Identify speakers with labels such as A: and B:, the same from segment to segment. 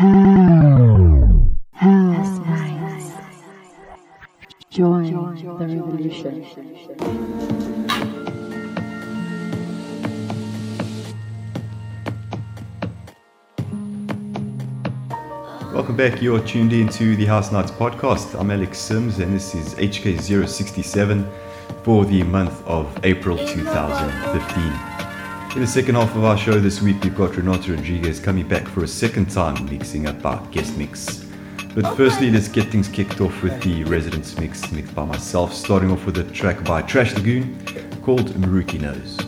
A: Join the revolution.
B: Welcome back. You're tuned in to the House Knights podcast. I'm Alex Sims, and this is HK067 for the month of April 2015. In the second half of our show this week, we've got Renato Rodriguez coming back for a second time, mixing up our guest mix. But firstly, let's get things kicked off with the residence mix mixed by myself, starting off with a track by Trash Lagoon called Maruki Knows.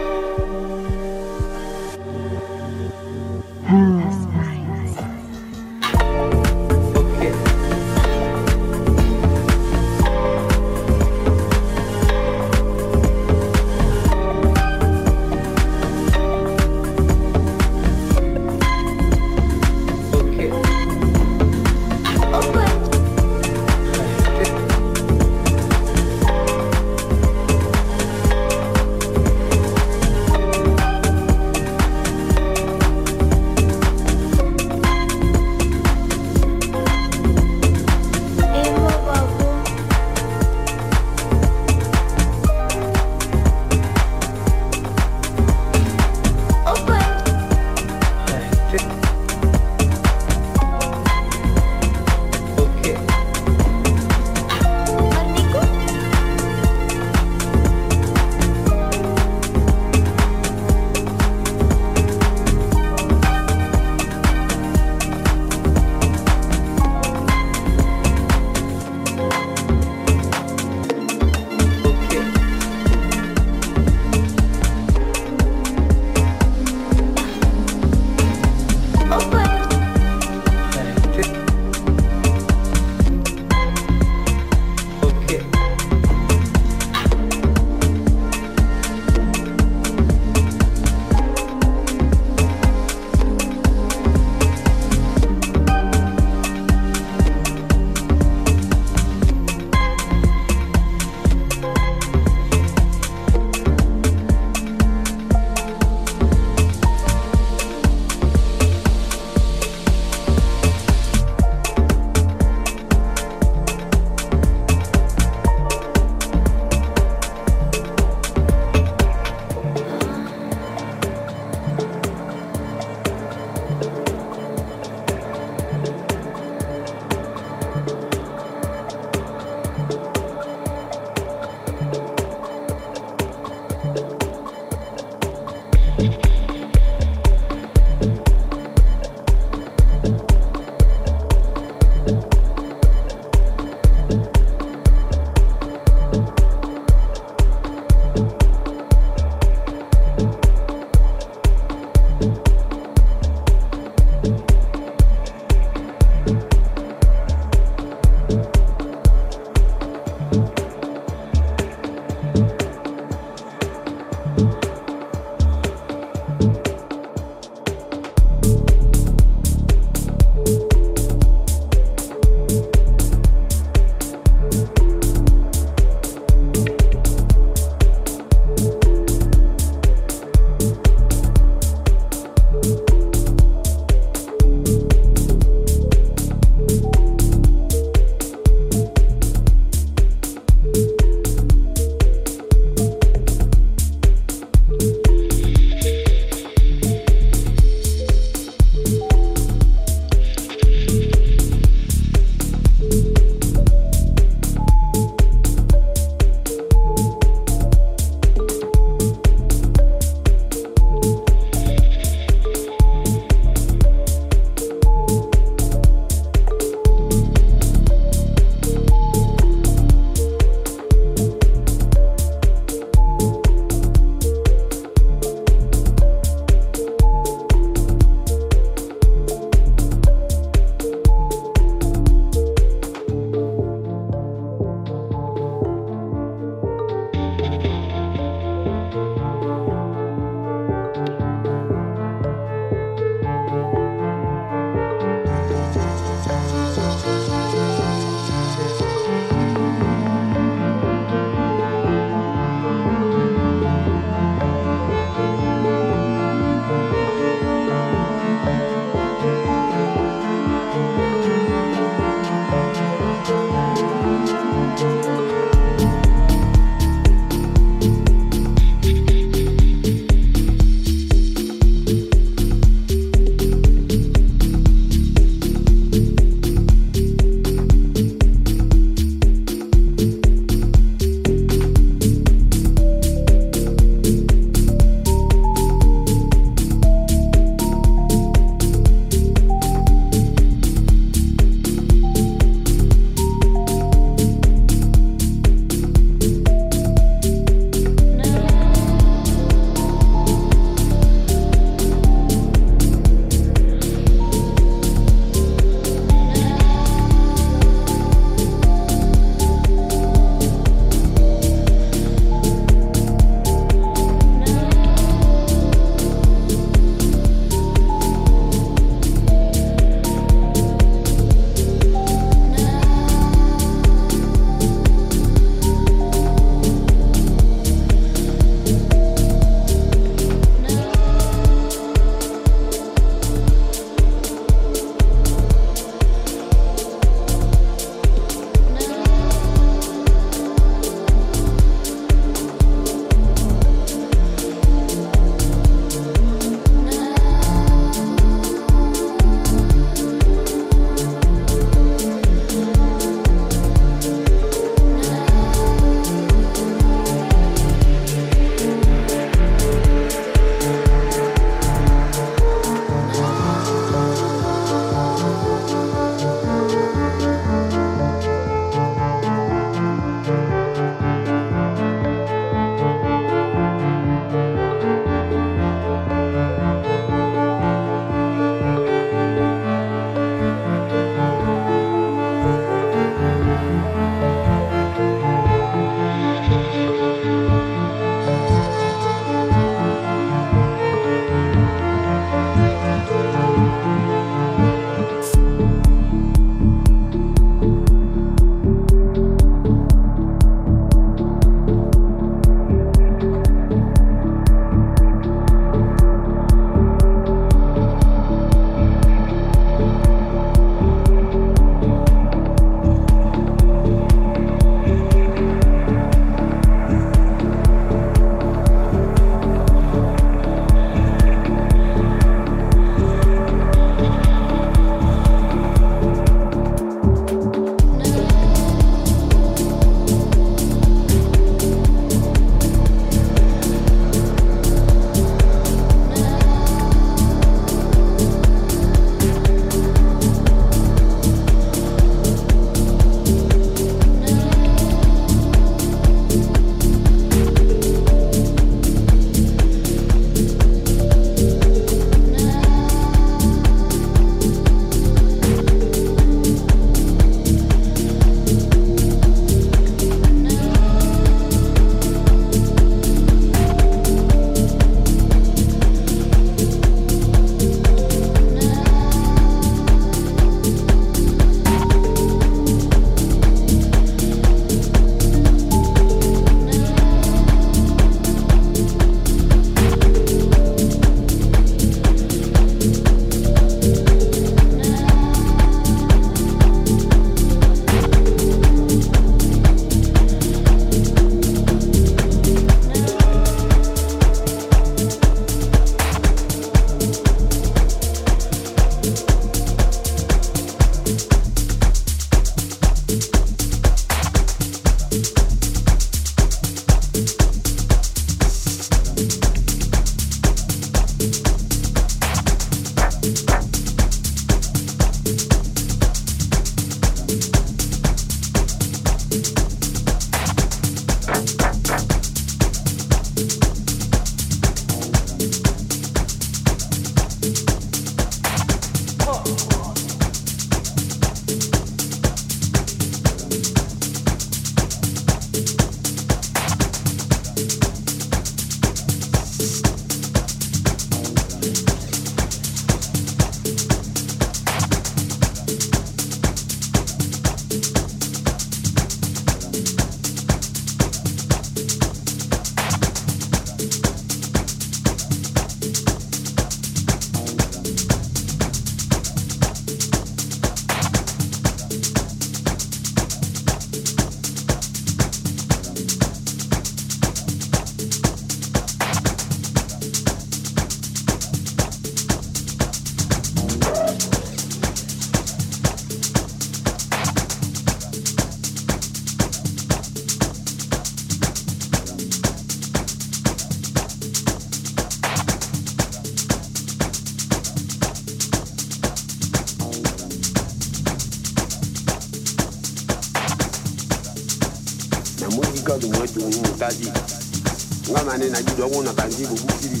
C: Banji bubukiri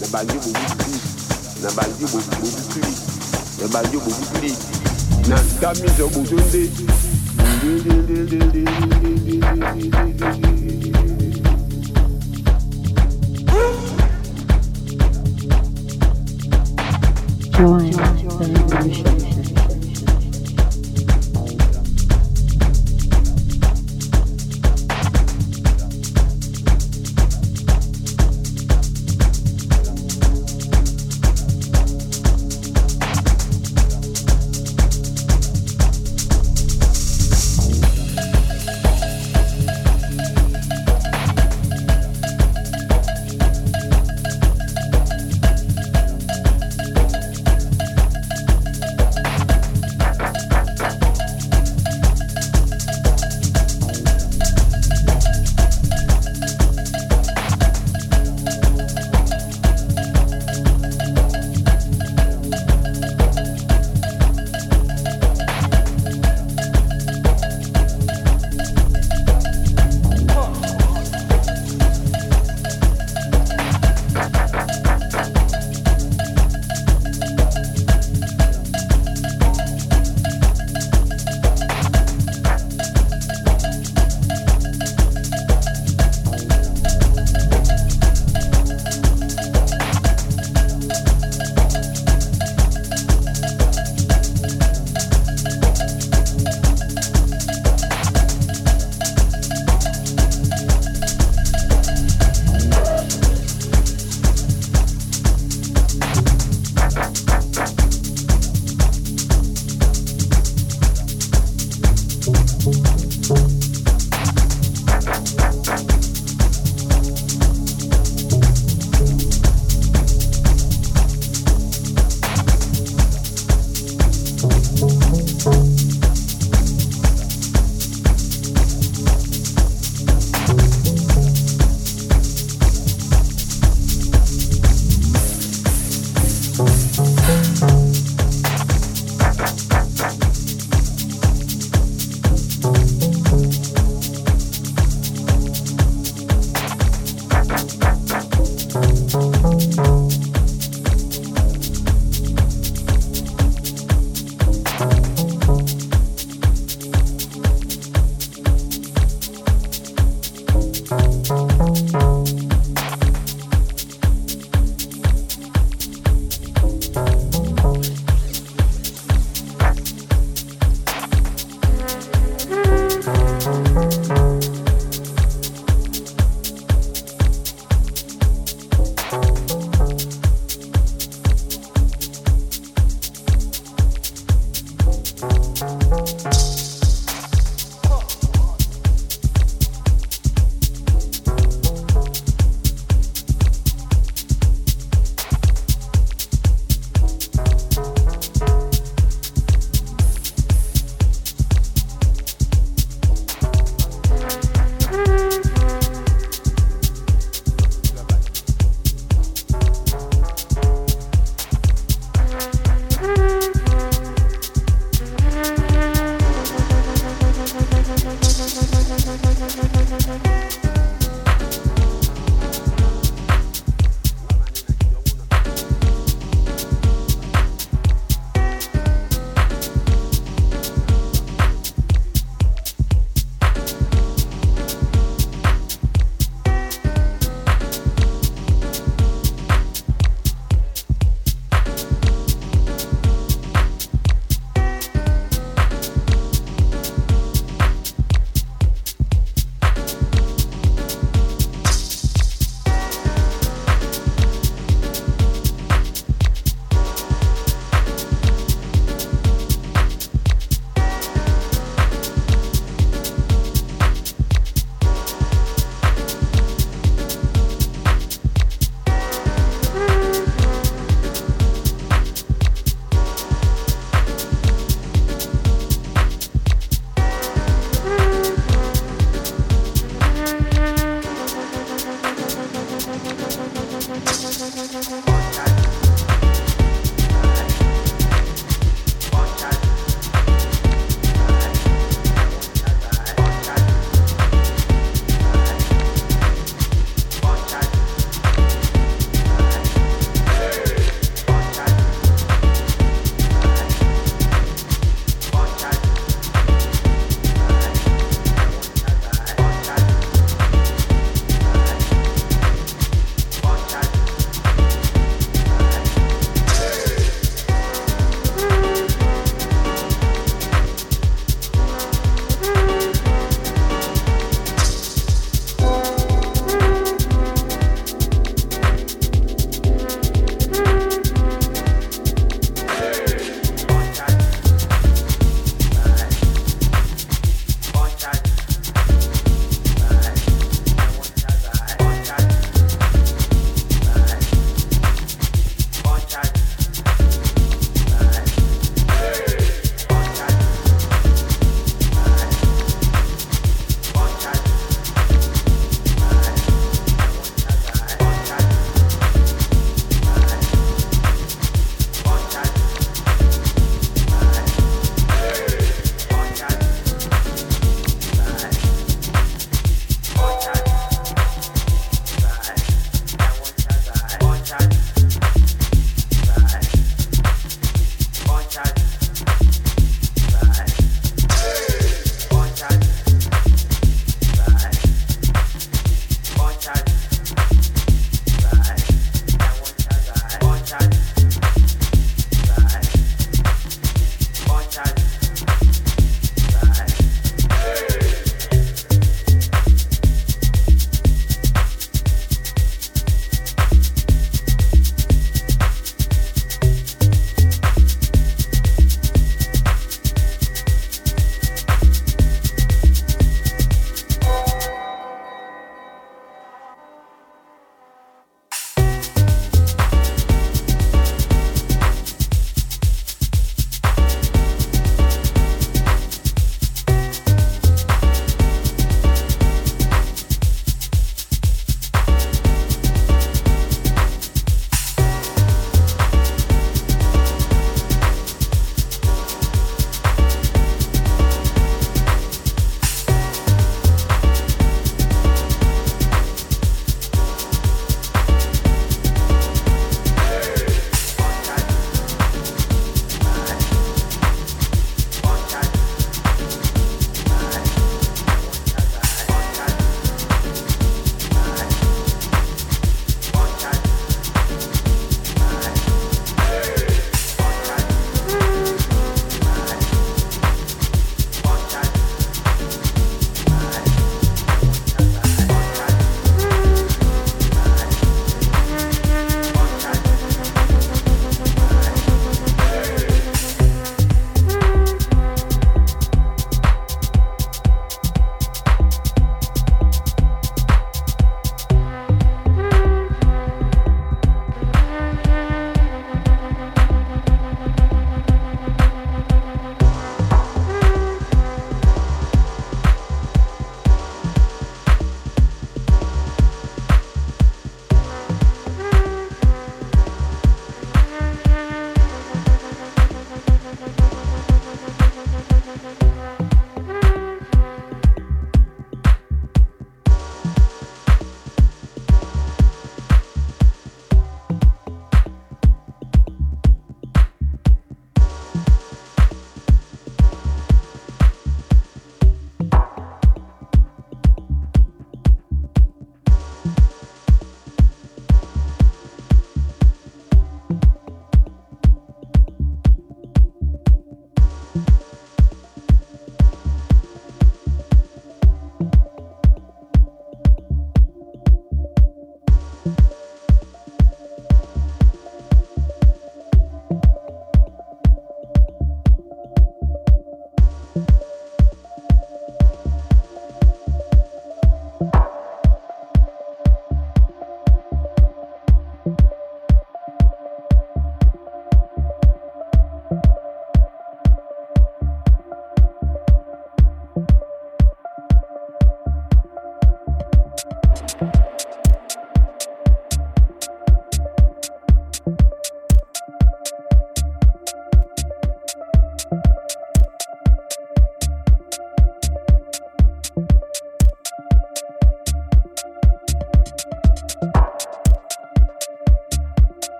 C: na bubukiri na bubukiri na bubukiri na tamizo butunde
A: Join the revolution.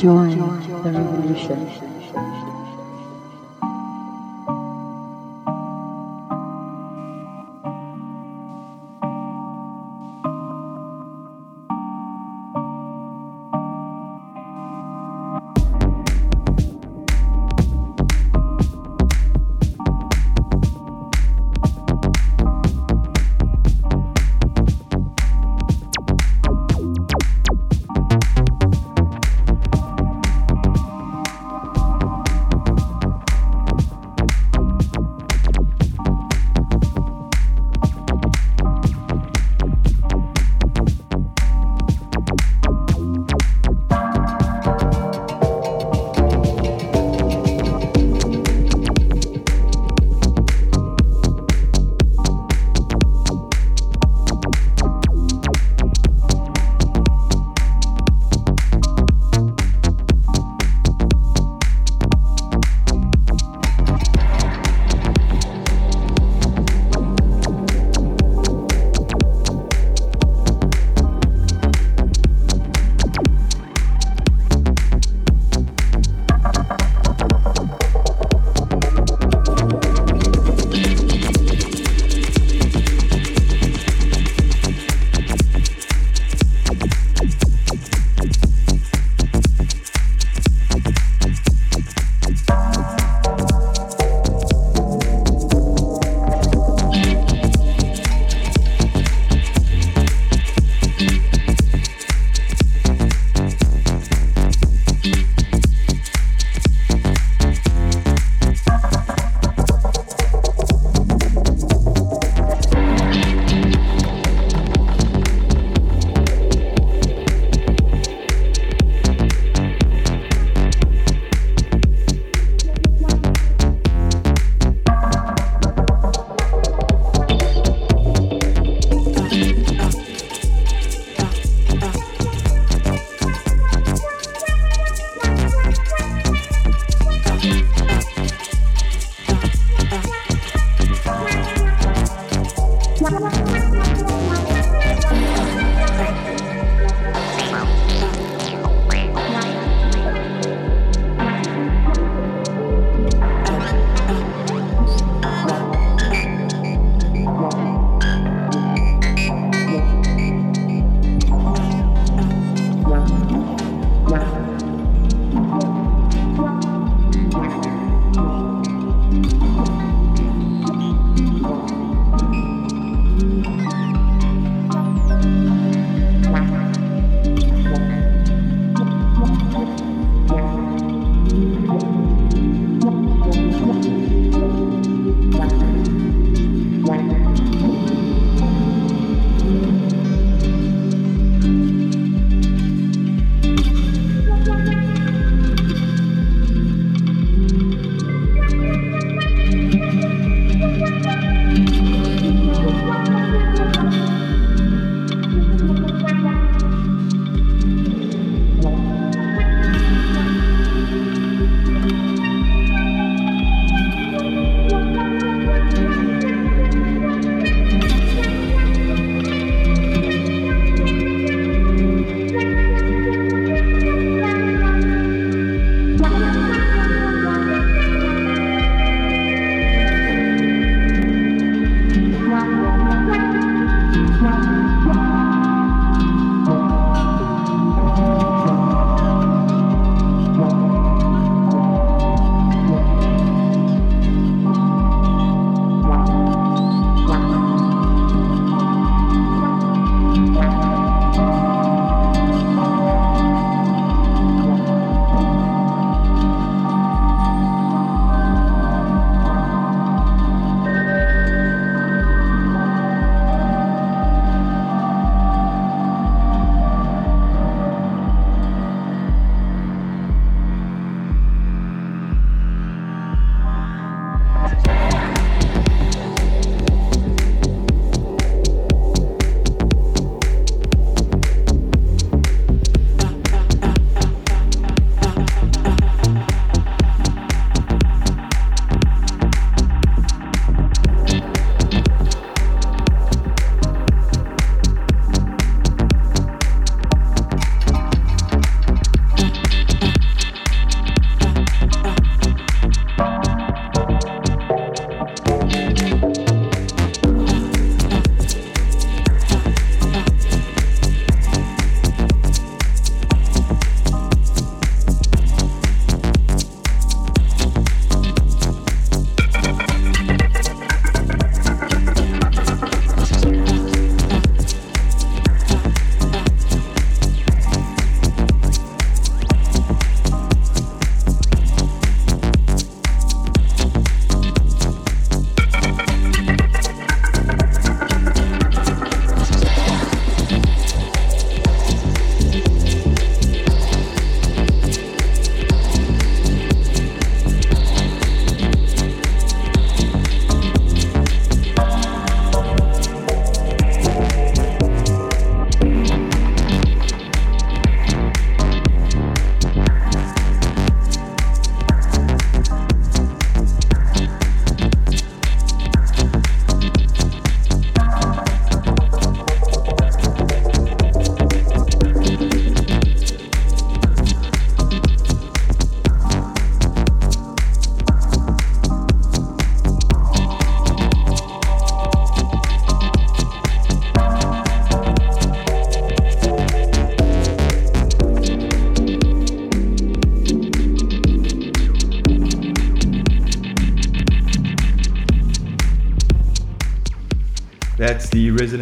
A: Join the revolution.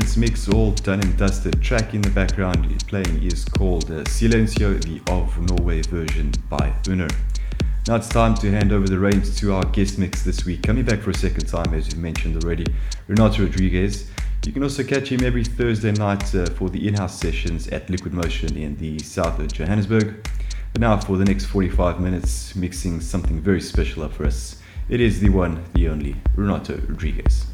B: Resident Mix, all done and dusted. Track in the background playing is called uh, Silencio, the of Norway version by Uno. Now it's time to hand over the reins to our guest mix this week. Coming back for a second time, as we've mentioned already, Renato Rodriguez. You can also catch him every Thursday night uh, for the in house sessions at Liquid Motion in the south of Johannesburg. But now, for the next 45 minutes, mixing something very special up for us, it is the one, the only Renato Rodriguez.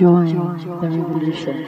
A: Join the revolution.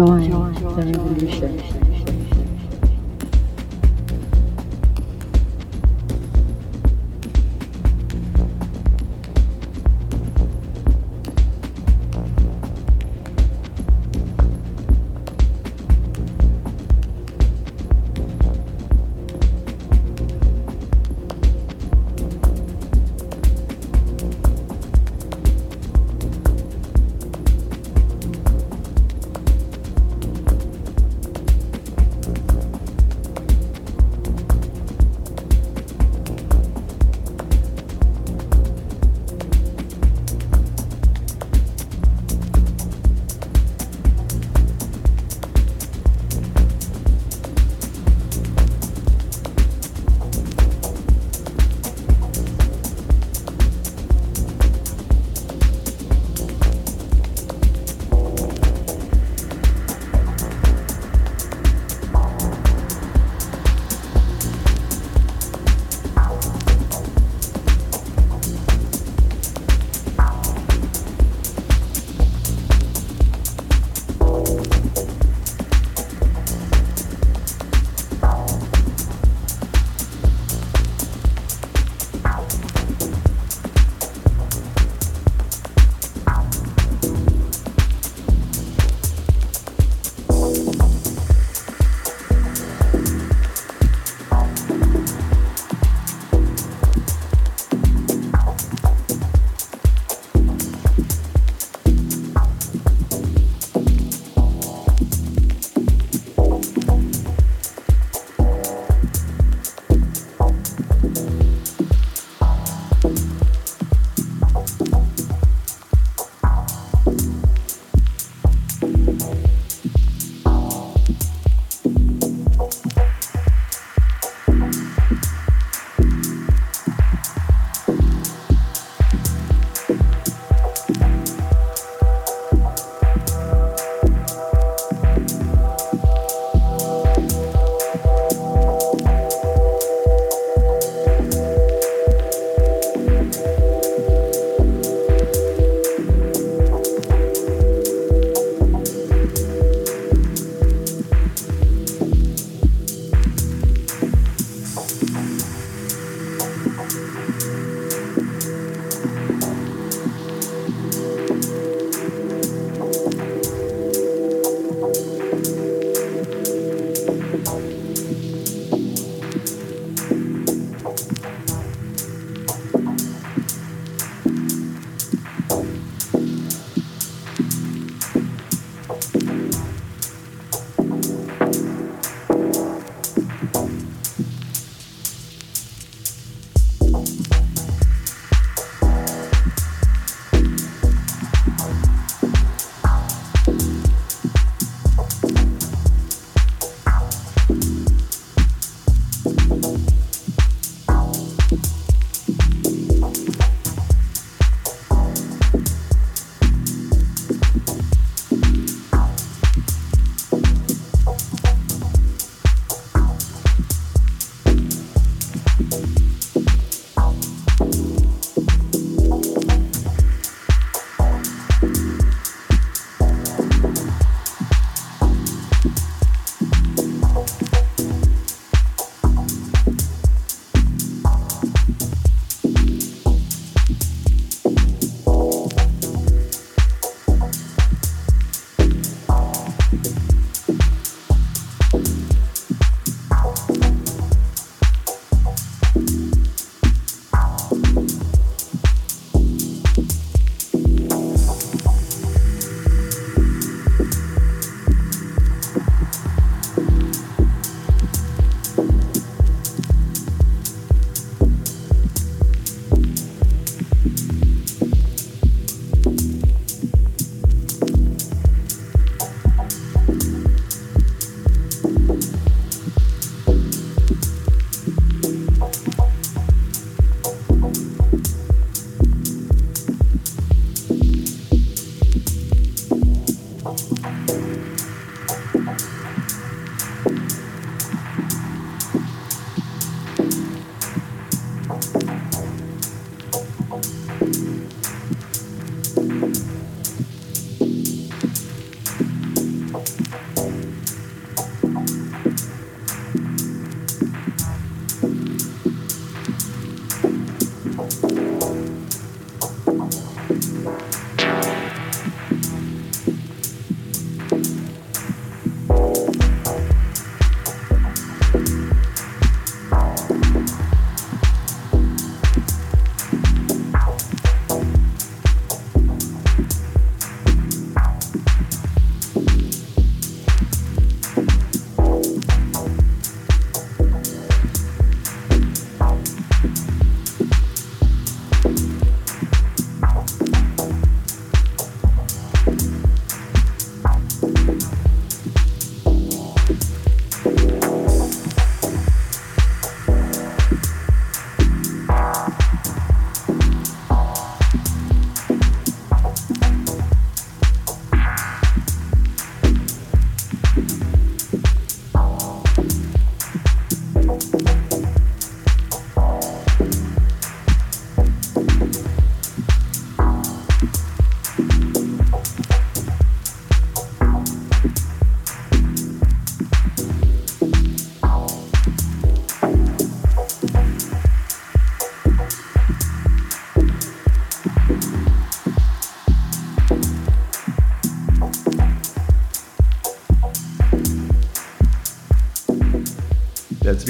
A: Join the revolution.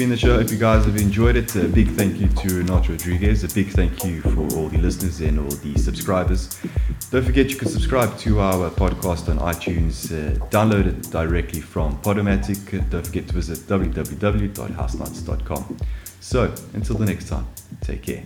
B: Been the show. If you guys have enjoyed it. A big thank you to Renato Rodriguez. A big thank you for all the listeners and all the subscribers. Don't forget you can subscribe to our podcast on iTunes. Uh, download it directly from Podomatic. Don't forget to visit www.housenights.com. So, until the next time, take care.